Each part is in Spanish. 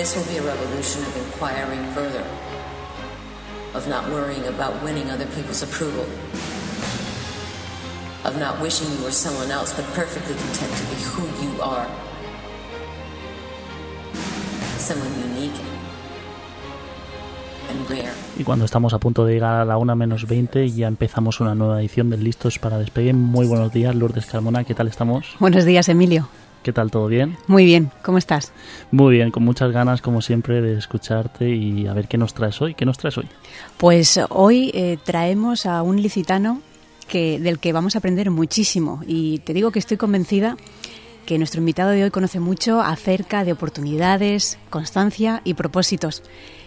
This will be a revolution of inquiring further, of not worrying about winning other people's approval, of not wishing you were someone else, but perfectly content to be who you are. Someone unique and rare. Y cuando estamos a punto de llegar a la 1 menos 20, ya empezamos una nueva edición del Listos para Despegue. Muy buenos días, Lourdes Carmona, ¿qué tal estamos? Buenos días, Emilio. ¿Qué tal? ¿Todo bien? Muy bien, ¿cómo estás? Muy bien, con muchas ganas, como siempre, de escucharte y a ver qué nos traes hoy. ¿Qué nos traes hoy? Pues hoy eh, traemos a un licitano que, del que vamos a aprender muchísimo y te digo que estoy convencida que nuestro invitado de hoy conoce mucho acerca de oportunidades, constancia y propósitos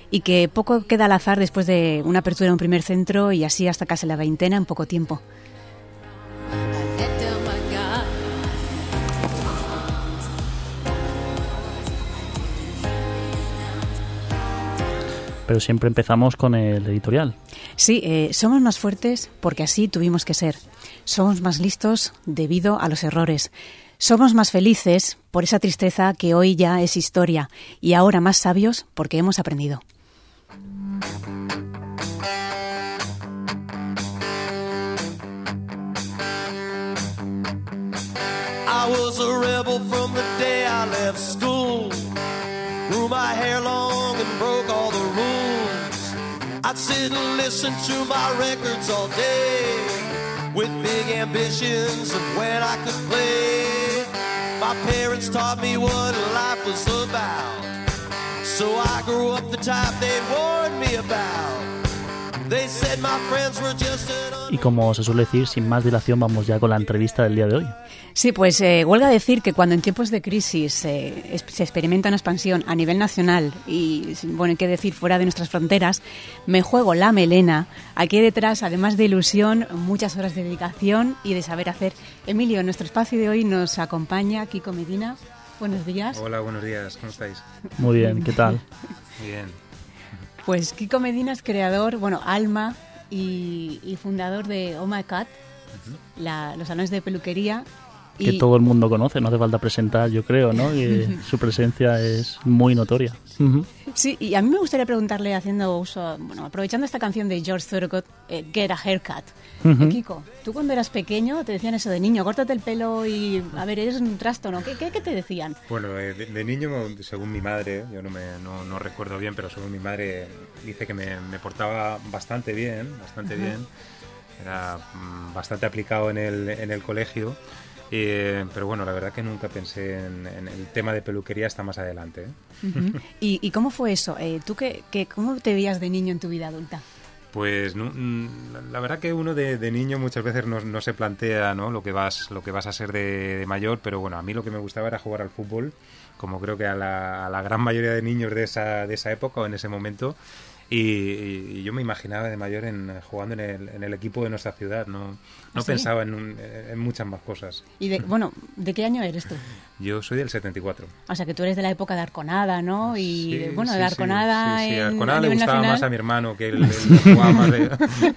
y que poco queda al azar después de una apertura en un primer centro y así hasta casi la veintena en poco tiempo. Pero siempre empezamos con el editorial. Sí, eh, somos más fuertes porque así tuvimos que ser. Somos más listos debido a los errores. Somos más felices por esa tristeza que hoy ya es historia y ahora más sabios porque hemos aprendido. I was a I'd sit listen to my records all day. With big ambitions of when I could play. My parents taught me what life was about. So I grew up the type they warned me about. Y como se suele decir, sin más dilación, vamos ya con la entrevista del día de hoy. Sí, pues eh, huelga decir que cuando en tiempos de crisis eh, es- se experimenta una expansión a nivel nacional y, bueno, hay que decir, fuera de nuestras fronteras, me juego la melena. Aquí detrás, además de ilusión, muchas horas de dedicación y de saber hacer. Emilio, en nuestro espacio de hoy nos acompaña Kiko Medina. Buenos días. Hola, buenos días, ¿cómo estáis? Muy bien, ¿qué tal? Muy bien. Pues Kiko Medina es creador, bueno, alma y, y fundador de Oh My Cat, la- los salones de peluquería. Que Y- todo el mundo conoce, no hace falta presentar, yo creo, ¿no? Que su presencia es muy notoria. Ujú. Sí, y a mí me gustaría preguntarle, haciendo uso, bueno, aprovechando esta canción de George Thorogood, eh, Get a Haircut. Ujú. Eh, Kiko, tú cuando eras pequeño te decían eso de niño, córtate el pelo y, a ver, eres un trastorno. ¿Qué, qué, qué te decían? Bueno, eh, de, de niño, según mi madre, yo no, me, no, no recuerdo bien, pero según mi madre dice que me, me portaba bastante bien, bastante bien. Era mm, bastante aplicado en el, en el colegio. Eh, pero bueno, la verdad que nunca pensé en, en el tema de peluquería hasta más adelante. ¿eh? Ujú. ¿Y, y cómo fue eso? Eh, ¿Tú qué, qué- cómo te veías de niño en tu vida adulta? Pues mm, la- la verdad que uno de, de niño muchas veces no, no se plantea ¿no? lo que vas lo que vas a ser de, de mayor, pero bueno, a mí lo que me gustaba era jugar al fútbol, como creo que a la, a la gran mayoría de niños de esa, de esa época o en ese momento. Y, y- yo me imaginaba de mayor en, jugando en el, en el equipo de nuestra ciudad, no, no ¿Ah, sí? pensaba en, un- en muchas más cosas. Y de, bueno, ¿de qué año eres tú? Yo soy del 74. O sea, que tú eres de la época de Arconada, ¿no? Y Sí, bueno, sí, de Arconada sí, sí, en, Arconada le gustaba nacional. más a mi hermano que él, él jugaba más de,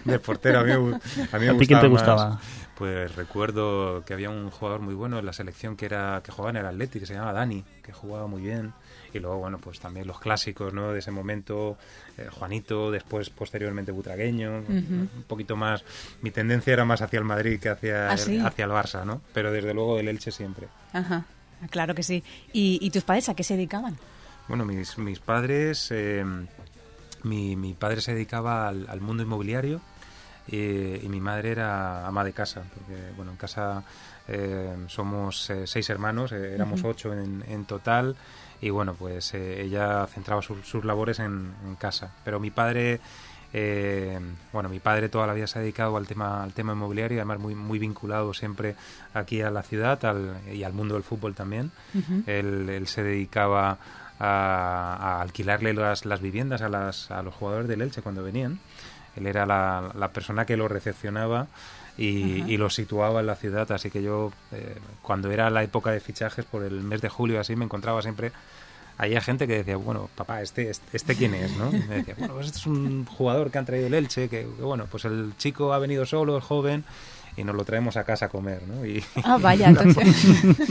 de portero. A mí, me gu- a mí me ¿A ti quién te gustaba gustaba? Pues recuerdo que había un jugador muy bueno en la selección que era que jugaba en el Atleti, que se llamaba Dani, que jugaba muy bien. Y luego, bueno, pues también los clásicos, ¿no? De ese momento, eh, Juanito, después posteriormente Butragueño, un poquito más. Mi tendencia era más hacia el Madrid que hacia, ¿Ah, el, hacia el Barça, ¿no? Pero desde luego el Elche siempre. Ajá, claro que sí. ¿Y, y tus padres a qué se dedicaban? Bueno, mis, mis padres, eh, mi, mi padre se dedicaba al, al mundo inmobiliario y mi madre era ama de casa, porque bueno, en casa eh, somos eh, seis hermanos, eh, éramos ocho en, en total y bueno, pues eh, ella centraba su- sus labores en, en casa, pero mi padre... eh, bueno, mi padre toda la vida se ha dedicado al tema, al tema inmobiliario, además muy, muy vinculado siempre aquí a la ciudad al- y al mundo del fútbol también. él, él se dedicaba a, a alquilarle las, las viviendas a, las, a los jugadores del Elche cuando venían. Él era la, la persona que los recepcionaba y, y los situaba en la ciudad, así que yo eh, cuando era la época de fichajes por el mes de julio así me encontraba siempre había gente que decía, bueno, papá, ¿este, este, este quién es? ¿no? Y me decía, bueno, pues este es un jugador que han traído el Elche, que, que, bueno, pues el chico ha venido solo, es joven, y nos lo traemos a casa a comer, ¿no? Y, Ah, vaya, entonces.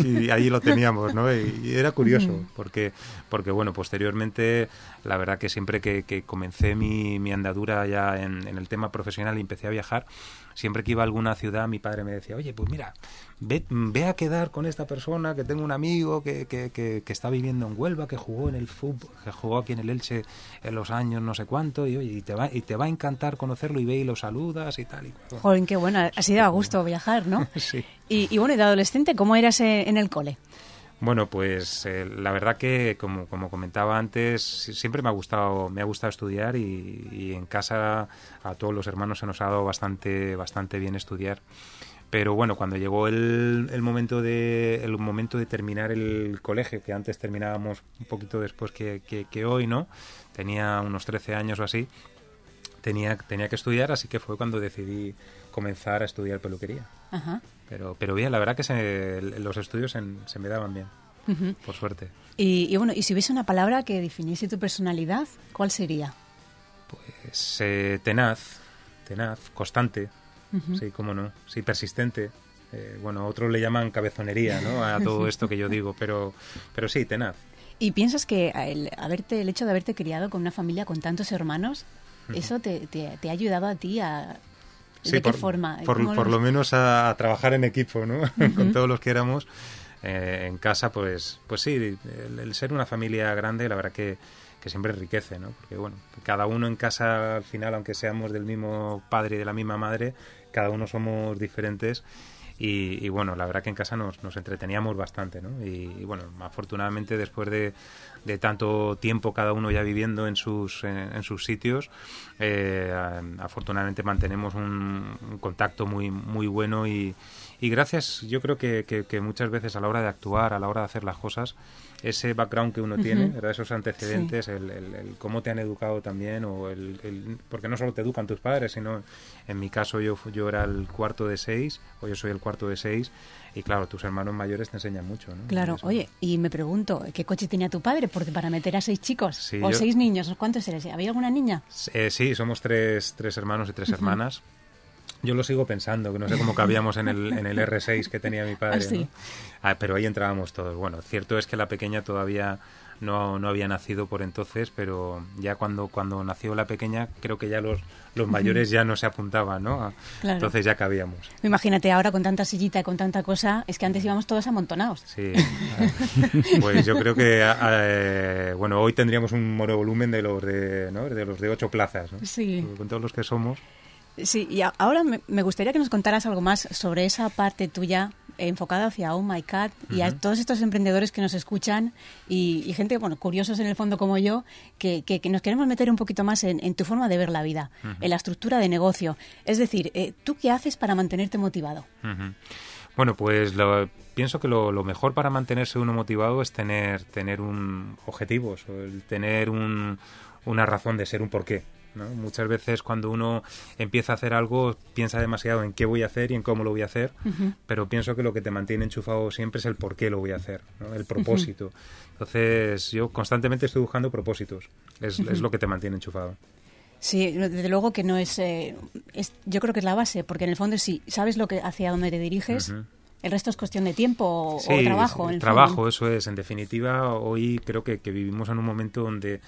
y allí lo teníamos, ¿no? Y, y era curioso, porque, porque, bueno, posteriormente, la verdad que siempre que, que comencé mi, mi andadura ya en, en el tema profesional y empecé a viajar, siempre que iba a alguna ciudad, mi padre me decía, oye, pues mira, ve, ve a quedar con esta persona, que tengo un amigo que, que, que, que está viviendo en Huelva, que jugó en el fútbol, que jugó aquí en el Elche en los años no sé cuánto, y oye, y te va, y te va a encantar conocerlo y ve y lo saludas y tal. Y qué bueno. Ha sido a gusto viajar, ¿no? Sí. Y, y bueno, y de adolescente, ¿cómo eras en el cole? Bueno, pues eh, la verdad que como, como comentaba antes, si- siempre me ha gustado, me ha gustado estudiar y, en casa a todos los hermanos se nos ha dado bastante, bastante bien estudiar. Pero bueno, cuando llegó el, el momento de el momento de terminar el colegio, que antes terminábamos un poquito después que, que- que hoy, ¿no? Tenía unos 13 años o así. Tenía, tenía que estudiar, así que fue cuando decidí comenzar a estudiar peluquería. Ajá. Pero, pero bien, la verdad que se- los estudios se, se me daban bien, por suerte. Y, y bueno, y si hubiese una palabra que definiese tu personalidad, ¿cuál sería? Pues eh, tenaz, tenaz, constante, sí, cómo no, sí, persistente. Eh, bueno, otros le llaman cabezonería, ¿no? A todo esto que yo digo, pero, pero sí, tenaz. ¿Y piensas que el, haberte, el hecho de haberte criado con una familia con tantos hermanos, eso te, te- te ha ayudado a ti a... ¿De Sí, qué por, forma? Por, ¿Cómo por lo- lo menos a, a trabajar en equipo, ¿no? Con todos los que éramos eh, en casa, pues, pues sí, el, el ser una familia grande, la verdad que, que siempre enriquece, ¿no? Porque bueno, cada uno en casa, al final, aunque seamos del mismo padre y de la misma madre, cada uno somos diferentes. Y, y, bueno, la verdad que en casa nos, nos entreteníamos bastante, ¿no? Y, y bueno, afortunadamente después de, de tanto tiempo cada uno ya viviendo en sus, en, en sus sitios, eh, afortunadamente mantenemos un, un contacto muy, muy bueno y, y gracias, yo creo que, que- que muchas veces a la hora de actuar, a la hora de hacer las cosas, ese background que uno tiene, ¿verdad? esos antecedentes, el, el- el cómo te han educado también, o el, el- porque no solo te educan tus padres, sino en mi caso yo, yo era el cuarto de seis, o yo soy el cuarto de seis, y claro, tus hermanos mayores te enseñan mucho. ¿no? Claro, oye, y me pregunto, ¿qué coche tenía tu padre? Porque para meter a seis chicos Sí, o yo- seis niños, ¿cuántos eres? ¿Había alguna niña? Eh, sí, somos tres, tres hermanos y tres hermanas. Yo lo sigo pensando, que no sé cómo cabíamos en el, en el R6 que tenía mi padre. Ah, sí. ¿no? Ah, pero ahí entrábamos todos. Bueno, cierto es que la pequeña todavía no, no había nacido por entonces, pero ya cuando, cuando nació la pequeña, creo que ya los, los mayores ya no se apuntaban, ¿no? Claro. Entonces ya cabíamos. Imagínate ahora con tanta sillita y con tanta cosa, es que antes íbamos todos amontonados. Sí. Pues yo creo que, eh, bueno, hoy tendríamos un monovolumen de los de, ¿no? de los de ocho plazas, ¿no? Sí. Con todos los que somos. Sí, y ahora me gustaría que nos contaras algo más sobre esa parte tuya enfocada hacia Oh My Cat y a todos estos emprendedores que nos escuchan y, y gente, bueno, curiosos en el fondo como yo, que, que- que nos queremos meter un poquito más en, en tu forma de ver la vida, en la estructura de negocio. Es decir, eh, ¿tú qué haces para mantenerte motivado? Ujú. Bueno, pues lo- pienso que lo, lo mejor para mantenerse uno motivado es tener, tener un objetivos, el tener un- una razón de ser, un porqué. ¿No? Muchas veces cuando uno empieza a hacer algo piensa demasiado en qué voy a hacer y en cómo lo voy a hacer, pero pienso que lo que te mantiene enchufado siempre es el por qué lo voy a hacer, ¿no? el propósito. Entonces yo constantemente estoy buscando propósitos, es, es lo que te mantiene enchufado. Sí, desde luego que no es, eh, es- Yo creo que es la base, porque en el fondo si sabes lo que hacia dónde te diriges, el resto es cuestión de tiempo o, o Sí, trabajo. sí, en el trabajo, fondo. eso es. En definitiva, hoy creo que, que vivimos en un momento donde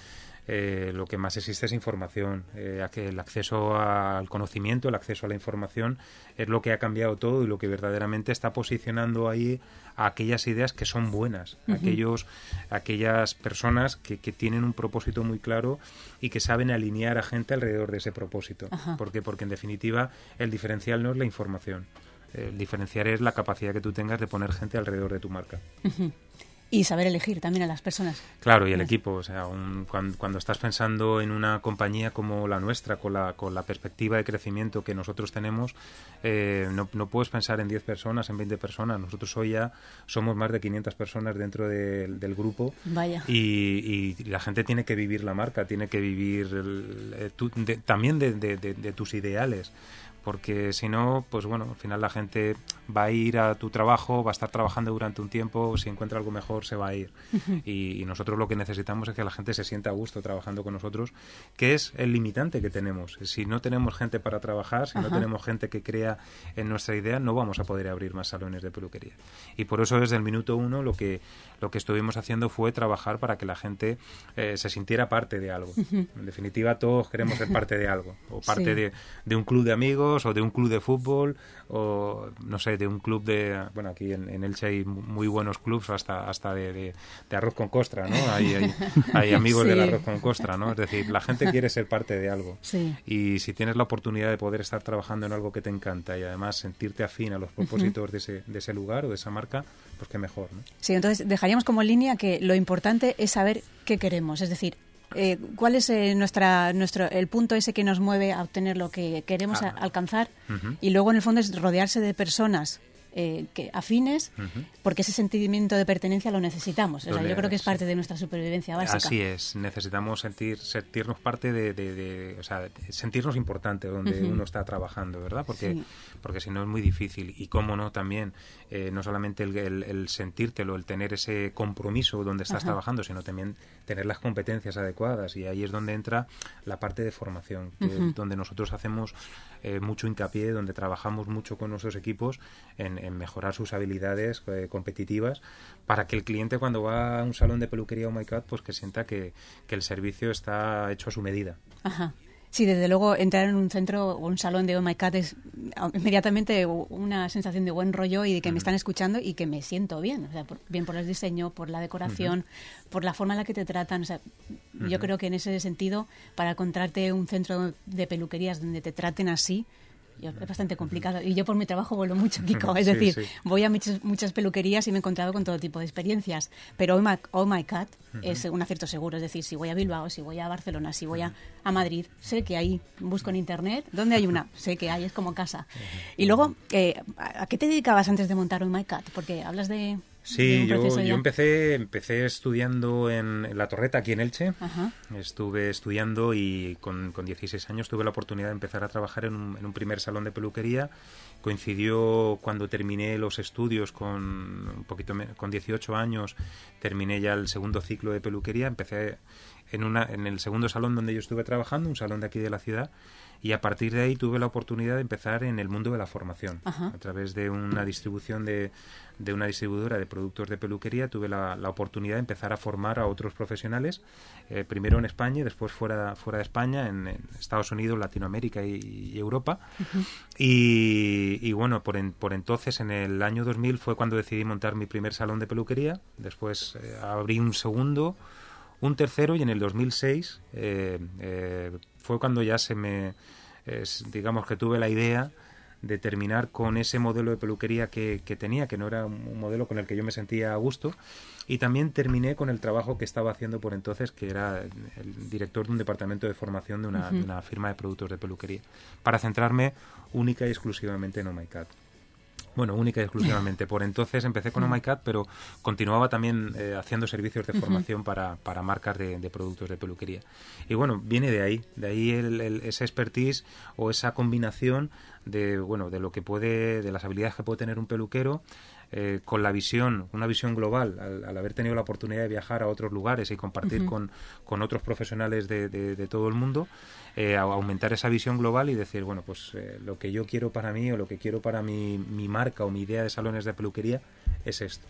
eh, lo que más existe es información. Eh, el acceso al conocimiento, el acceso a la información es lo que ha cambiado todo y lo que verdaderamente está posicionando ahí a aquellas ideas que son buenas, aquellos, aquellas personas que, que tienen un propósito muy claro y que saben alinear a gente alrededor de ese propósito. Ajá. ¿Por qué? Porque en definitiva el diferencial no es la información. El diferenciar es la capacidad que tú tengas de poner gente alrededor de tu marca. Y saber elegir también a las personas. Claro, y el equipo, o sea, un- cuan- cuando, estás pensando en una compañía como la nuestra, con la, con la perspectiva de crecimiento que nosotros tenemos, eh, no, no puedes pensar en 10 personas, en 20 personas. Nosotros hoy ya somos más de 500 personas dentro del- del grupo. Vaya. Y, y la gente tiene que vivir la marca, tiene que vivir el- eh, tu- de- también de tus ideales. Porque si no, pues bueno, al final la gente va a ir a tu trabajo, va a estar trabajando durante un tiempo, si encuentra algo mejor se va a ir. y, nosotros lo que necesitamos es que la gente se sienta a gusto trabajando con nosotros, que es el limitante que tenemos. Si no tenemos gente para trabajar, si no tenemos gente que crea en nuestra idea, no vamos a poder abrir más salones de peluquería. Y por eso desde el minuto uno lo que, lo que estuvimos haciendo fue trabajar para que la gente eh, se sintiera parte de algo. En definitiva, todos queremos ser parte de algo, o parte de, de un club de amigos, o de un club de fútbol, o no sé, de un club de, bueno, aquí en, en Elche hay muy buenos clubs, hasta, hasta de, de, arroz con costra, ¿no? Hay, hay, amigos del arroz con costra, ¿no? Es decir, la gente quiere ser parte de algo. Y si tienes la oportunidad de poder estar trabajando en algo que te encanta y además sentirte afín a los propósitos de, ese, de ese lugar o de esa marca, pues qué mejor, ¿no? Sí, entonces dejaríamos como línea que lo importante es saber qué queremos, es decir, eh, ¿cuál es eh, nuestra, nuestro, el punto ese que nos mueve a obtener lo que queremos ah. alcanzar? Y luego, en el fondo, es rodearse de personas eh, que afines, porque ese sentimiento de pertenencia lo necesitamos. yo creo que es parte de nuestra supervivencia básica. Así es, necesitamos sentir, sentirnos parte de, o sea, sentirnos importante donde uno está trabajando, ¿verdad? Porque, porque si no es muy difícil. Y cómo no, también, eh, no solamente el, el, sentírtelo, el tener ese compromiso donde estás trabajando, sino también tener las competencias adecuadas. Y ahí es donde entra la parte de formación, donde nosotros hacemos eh, mucho hincapié, donde trabajamos mucho con nuestros equipos en en, mejorar sus habilidades eh, competitivas para que el cliente cuando va a un salón de peluquería o oh pues que sienta que, que el servicio está hecho a su medida. Ajá. Sí, desde luego entrar en un centro o un salón de Oh My Cat es inmediatamente una sensación de buen rollo y de que me están escuchando y que me siento bien. O sea, bien por el diseño, por la decoración, por la forma en la que te tratan. O sea, Yo creo que en ese sentido, para encontrarte un centro de peluquerías donde te traten así, es bastante complicado. Y yo por mi trabajo vuelo mucho, Kiko. Es decir, voy a muchas, muchas, peluquerías y me he encontrado con todo tipo de experiencias. Pero Oh My, oh my Cat es un acierto seguro. Es decir, si voy a Bilbao, si voy a Barcelona, si voy a, a Madrid, sé que ahí busco en Internet. ¿Dónde hay una? Sé que hay, es como casa. Y luego, eh, ¿a qué te dedicabas antes de montar Oh My Cat? Porque hablas de... Sí, yo, yo, empecé, empecé estudiando en, La Torreta, aquí en Elche. Estuve estudiando y con, con, 16 años tuve la oportunidad de empezar a trabajar en un, en un, primer salón de peluquería. Coincidió cuando terminé los estudios con un poquito con 18 años, terminé ya el segundo ciclo de peluquería. Empecé en, una, en el segundo salón donde yo estuve trabajando, un salón de aquí de la ciudad y a partir de ahí tuve la oportunidad de empezar en el mundo de la formación. A través de una distribución de, de, una distribuidora de productos de peluquería tuve la, la oportunidad de empezar a formar a otros profesionales, eh, primero en España y después fuera, fuera de España, en, Estados Unidos, Latinoamérica y, Europa. y, y, bueno, por, por entonces, en el año 2000 fue cuando decidí montar mi primer salón de peluquería, después eh, abrí un segundo un tercero y en el 2006 eh, eh, fue cuando ya se me, digamos que tuve la idea de terminar con ese modelo de peluquería que, tenía, que no era un modelo con el que yo me sentía a gusto. Y también terminé con el trabajo que estaba haciendo por entonces, que era el director de un departamento de formación de una, de una firma de productos de peluquería, para centrarme única y exclusivamente en Oh My Cat. Bueno, única y exclusivamente. Por entonces empecé con Oh My Cat, pero continuaba también eh, haciendo servicios de formación para, para marcas de, productos de peluquería. Y bueno, viene de ahí, de ahí el, esa expertise o esa combinación de, bueno, de lo que puede, de las habilidades que puede tener un peluquero, eh, con la visión, una visión global, al, haber tenido la oportunidad de viajar a otros lugares y compartir con, con, otros profesionales de, de, todo el mundo, eh, aumentar esa visión global y decir, bueno, pues eh, lo que yo quiero para mí o lo que quiero para mi, mi marca o mi idea de salones de peluquería es esto.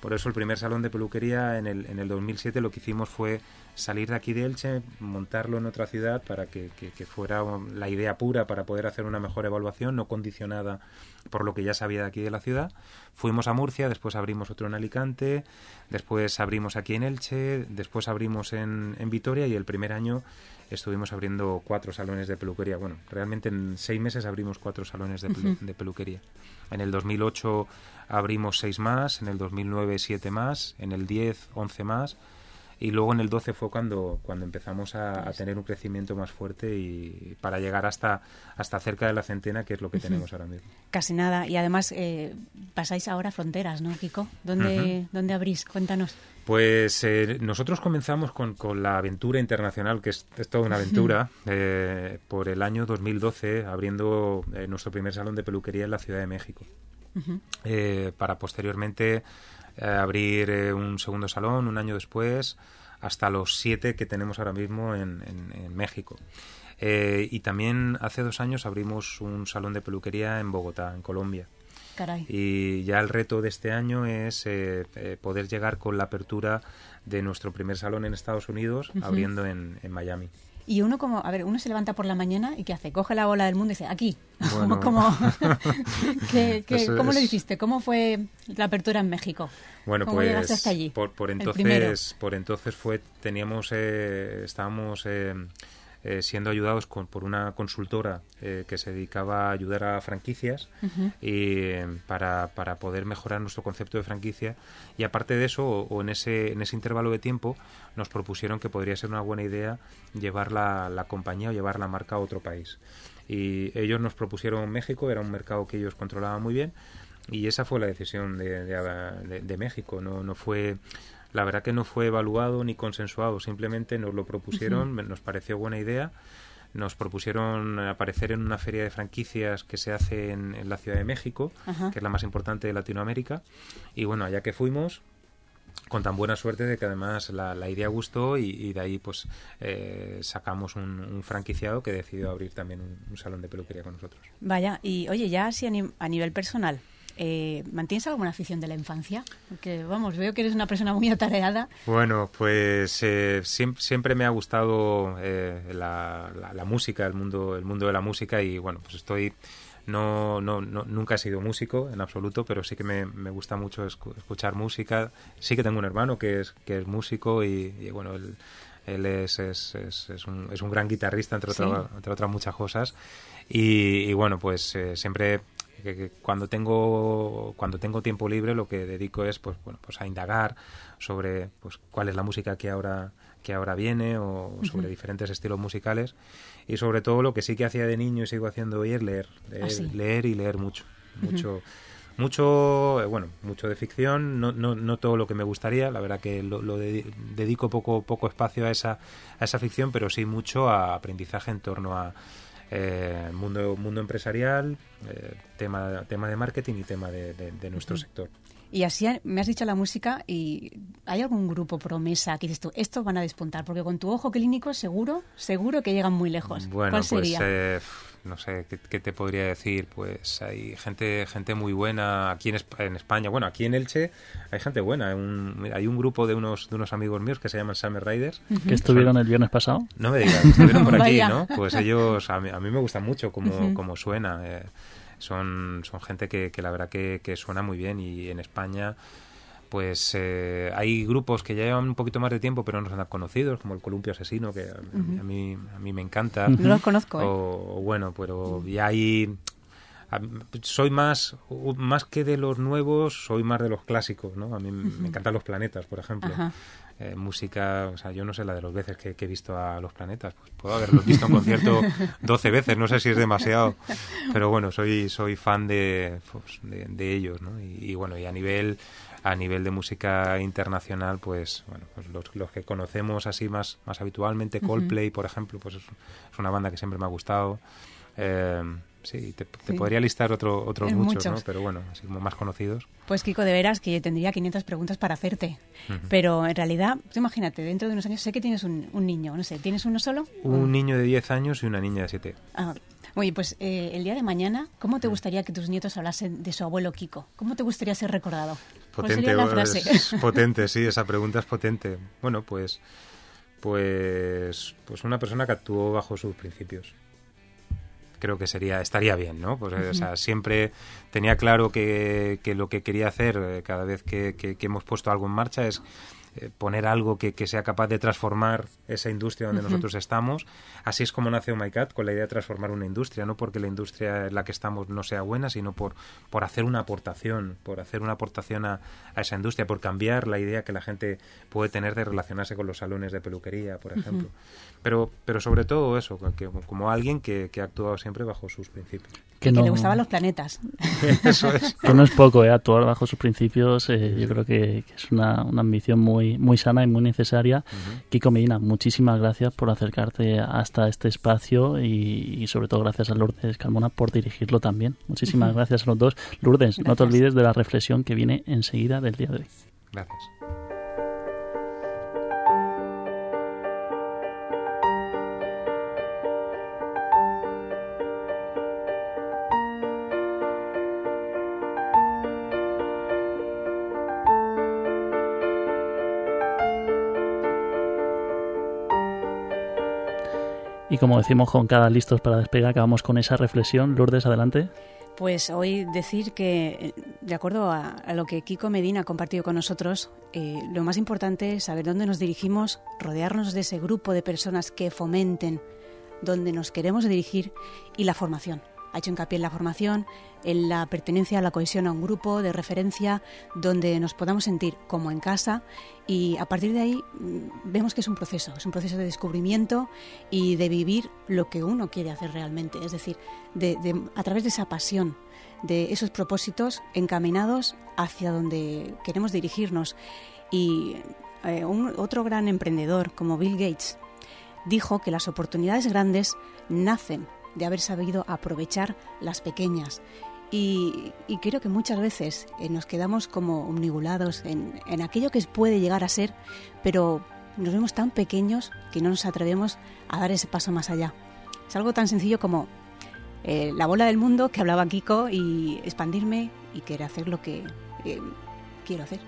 Por eso el primer salón de peluquería en el, en el 2007 lo que hicimos fue salir de aquí de Elche, montarlo en otra ciudad para que, que, fuera la idea pura para poder hacer una mejor evaluación, no condicionada por lo que ya sabía de aquí de la ciudad. Fuimos a Murcia, después abrimos otro en Alicante, después abrimos aquí en Elche, después abrimos en, en Vitoria y el primer año estuvimos abriendo cuatro salones de peluquería. Bueno, realmente en seis meses abrimos cuatro salones de, peluquería. En el 2008 abrimos seis más, en el 2009 siete más, en el 10 once más y luego en el 12 fue cuando, cuando empezamos a, tener un crecimiento más fuerte y para llegar hasta, hasta cerca de la centena, que es lo que tenemos ahora mismo. Casi nada. Y además eh, pasáis ahora fronteras, ¿no, Kiko? ¿Dónde, ¿Dónde abrís? Cuéntanos. Pues eh, nosotros comenzamos con, con, la aventura internacional, que es, es toda una aventura, eh, por el año 2012, abriendo nuestro primer salón de peluquería en la Ciudad de México. Para posteriormente eh, abrir eh, un segundo salón un año después, hasta los siete que tenemos ahora mismo en, en- en México. Eh, y también hace dos años abrimos un salón de peluquería en Bogotá, en Colombia. Caray. Y ya el reto de este año es eh, eh, poder llegar con la apertura de nuestro primer salón en Estados Unidos, abriendo en, en Miami. Y uno como, a ver, uno se levanta por la mañana y ¿qué hace? Coge la bola del mundo y dice, aquí. Bueno. ¿Cómo, ¿Qué- qué- cómo lo es- hiciste? ¿Cómo fue la apertura en México? Bueno, ¿Cómo pues hasta allí? por, por entonces, por entonces fue, teníamos, eh, estábamos eh, eh, siendo ayudados con, por una consultora eh, que se dedicaba a ayudar a franquicias y, eh, para, para poder mejorar nuestro concepto de franquicia. Y aparte de eso, o, o en, ese, en ese intervalo de tiempo, nos propusieron que podría ser una buena idea llevar la, la compañía o llevar la marca a otro país. Y ellos nos propusieron México, era un mercado que ellos controlaban muy bien, y esa fue la decisión de, de- de- de México. No, no fue, la verdad que no fue evaluado ni consensuado, simplemente nos lo propusieron, nos pareció buena idea. Nos propusieron aparecer en una feria de franquicias que se hace en, en la Ciudad de México, que es la más importante de Latinoamérica. Y bueno, allá que fuimos, con tan buena suerte de que además la, la idea gustó y, y de ahí pues eh, sacamos un, un franquiciado que decidió abrir también un, un salón de peluquería con nosotros. Vaya, y oye, ya así a, ni- a nivel personal, eh, ¿mantienes alguna afición de la infancia? Porque, vamos, veo que eres una persona muy atareada. Bueno, pues eh, siem- siempre me ha gustado eh, la, la- la música, el mundo, el mundo de la música y bueno, pues estoy no, no, no- nunca he sido músico en absoluto, pero sí que me, me gusta mucho escu- escuchar música. Sí que tengo un hermano que es que es músico y, y, bueno, él, él es, es, es, es un, es un gran guitarrista entre, Sí. otra- entre otras muchas cosas y, y, bueno, pues eh, siempre que- que cuando tengo cuando tengo tiempo libre lo que dedico es pues bueno pues a indagar sobre pues cuál es la música que ahora que ahora viene o sobre diferentes estilos musicales. Y sobre todo lo que sí que hacía de niño y sigo haciendo hoy es leer leer, Ah, sí. leer y leer mucho mucho mucho eh, bueno mucho de ficción. No, no, no todo lo que me gustaría la verdad que lo, lo de- dedico poco poco espacio a esa a esa ficción pero sí mucho a aprendizaje en torno a eh, mundo mundo empresarial eh, tema tema de marketing y tema de, de- de nuestro sector Y así me has dicho la música y ¿hay algún grupo promesa que dices tú, estos van a despuntar? Porque con tu ojo clínico seguro, seguro que llegan muy lejos. Bueno, ¿Cuál pues sería? eh, no sé ¿qué, qué te podría decir. Pues hay gente gente muy buena aquí en, en España. Bueno, aquí en Elche hay gente buena. Hay un, hay un grupo de unos de unos amigos míos que se llaman Summer Riders. que estuvieron el viernes pasado. No me digas, estuvieron por aquí. ¿no? Pues ellos, a mí, a mí me gustan mucho como, como suena. eh, son, son gente que, que la verdad que, que suena muy bien y en España pues eh, hay grupos que ya llevan un poquito más de tiempo pero no son tan conocidos como el Columpio Asesino que a, a mí, a mí me encanta No los conozco, ¿eh? o, o bueno pero ya hay a- soy más más que de los nuevos soy más de los clásicos no a mí me encantan los planetas por ejemplo Ajá. eh, música, o sea, yo no sé la de las veces que, que he visto a los planetas, pues puedo haberlos visto en concierto 12 veces, no sé si es demasiado, pero bueno, soy soy fan de, pues, de, de ellos, ¿no? Y, y bueno, y a nivel a nivel de música internacional, pues bueno, pues los, los que conocemos así más más habitualmente, Coldplay, por ejemplo, pues es, es una banda que siempre me ha gustado. Eh, sí, te, te Sí. podría listar otro, otros muchos, ¿no? Pero bueno, así como más conocidos. Pues Kiko, de veras que tendría 500 preguntas para hacerte. Pero en realidad, tú imagínate, dentro de unos años sé que tienes un, un niño, no sé, ¿tienes uno solo? Un niño de 10 años y una niña de 7. Ah, oye, pues eh, el día de mañana, ¿cómo te gustaría que tus nietos hablasen de su abuelo Kiko? ¿Cómo te gustaría ser recordado? ¿Cuál Potente, es potente, sí, esa pregunta es potente. Bueno, pues, pues, pues una persona que actuó bajo sus principios. Creo que sería, estaría bien, ¿no? Pues, o sea, siempre tenía claro que, que lo que quería hacer eh, cada vez que, que- que hemos puesto algo en marcha es poner algo que, que sea capaz de transformar esa industria donde nosotros estamos. Así es como nace Oh My Cat, con la idea de transformar una industria, no porque la industria en la que estamos no sea buena, sino por, por hacer una aportación, por hacer una aportación a, a esa industria, por cambiar la idea que la gente puede tener de relacionarse con los salones de peluquería, por ejemplo. Pero, pero sobre todo eso, que, como alguien que, que ha actuado siempre bajo sus principios. Que le gustaban los planetas. Eso es. que no es poco, ¿eh? actuar bajo sus principios. eh, yo creo que, que es una, una ambición muy, muy, muy sana y muy necesaria. Kiko Medina, muchísimas gracias por acercarte hasta este espacio y, sobre todo gracias a Lourdes Carmona por dirigirlo también. Muchísimas gracias a los dos. Lourdes, no te olvides de la reflexión que viene enseguida del día de hoy. Gracias. Y como decimos con cada listos para despegar, acabamos con esa reflexión. Lourdes, adelante. Pues hoy decir que, de acuerdo a, lo que Kiko Medina ha compartido con nosotros, eh, lo más importante es saber dónde nos dirigimos, rodearnos de ese grupo de personas que fomenten dónde nos queremos dirigir y la formación ha hecho hincapié en la formación, en la pertenencia a la cohesión a un grupo de referencia donde nos podamos sentir como en casa y a partir de ahí mm, vemos que es un proceso, es un proceso de descubrimiento y de vivir lo que uno quiere hacer realmente, es decir, de, a través de esa pasión, de esos propósitos encaminados hacia donde queremos dirigirnos. Y eh, otro gran emprendedor como Bill Gates dijo que las oportunidades grandes nacen de haber sabido aprovechar las pequeñas. Y, creo que muchas veces eh, nos quedamos como omnibulados en, en, aquello que puede llegar a ser, pero nos vemos tan pequeños que no nos atrevemos a dar ese paso más allá. Es algo tan sencillo como eh, la bola del mundo que hablaba Kiko y expandirme y querer hacer lo que eh, quiero hacer.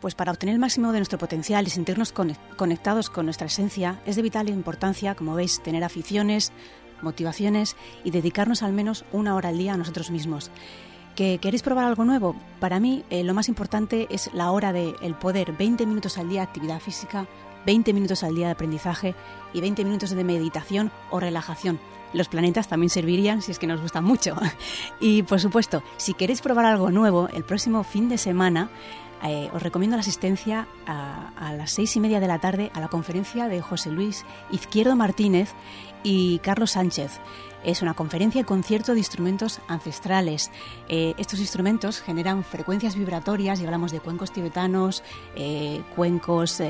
Pues para obtener el máximo de nuestro potencial y sentirnos conectados con nuestra esencia, es de vital importancia, como veis, tener aficiones, motivaciones y dedicarnos al menos una hora al día a nosotros mismos. ¿Que queréis probar algo nuevo? Para mí eh, lo más importante es la hora del el poder, 20 minutos al día de actividad física, 20 minutos al día de aprendizaje y 20 minutos de meditación o relajación. Los planetas también servirían si es que nos gustan mucho. Y por supuesto, si queréis probar algo nuevo, el próximo fin de semana eh, os recomiendo la asistencia a, las seis y media de la tarde a la conferencia de José Luis Izquierdo Martínez y Carlos Sánchez. Es una conferencia y concierto de instrumentos ancestrales. Eh, estos instrumentos generan frecuencias vibratorias y hablamos de cuencos tibetanos, eh, cuencos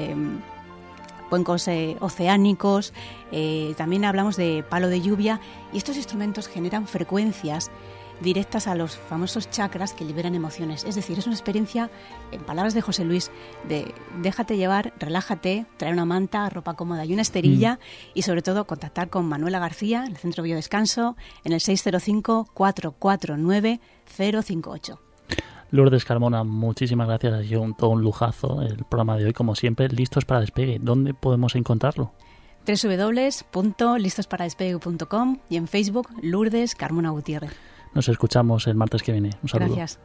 cuencos oceánicos, también hablamos de palo de lluvia y estos instrumentos generan frecuencias directas a los famosos chakras que liberan emociones. Es decir, es una experiencia, en palabras de José Luis, de déjate llevar, relájate, trae una manta, ropa cómoda y una esterilla mm. y sobre todo contactar con Manuela García en el Centro Biodescanso en el 605-449-058. Lourdes Carmona, muchísimas gracias. Ha sido un, todo un lujazo el programa de hoy, como siempre. Listos para despegue. ¿Dónde podemos encontrarlo? www.listosparadespegue.com y en Facebook Lourdes Carmona Gutiérrez. Nos escuchamos el martes que viene. Un saludo. Gracias.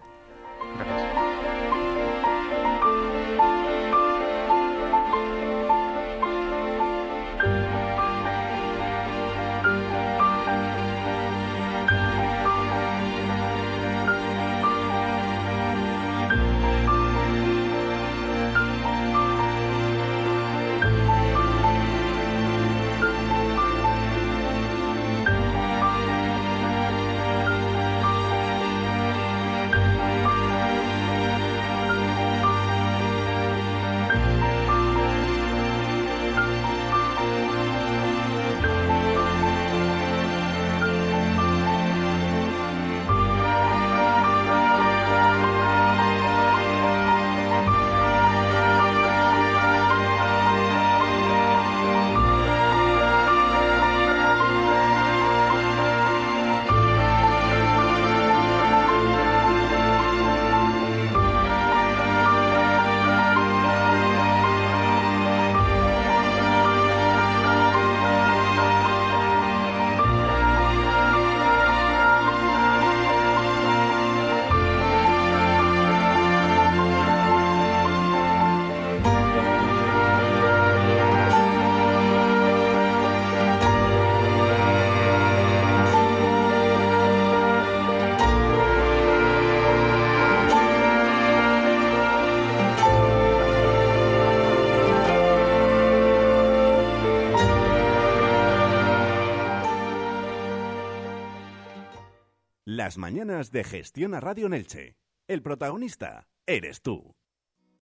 Mañanas de Gestión a Radio Nelche. El protagonista eres tú.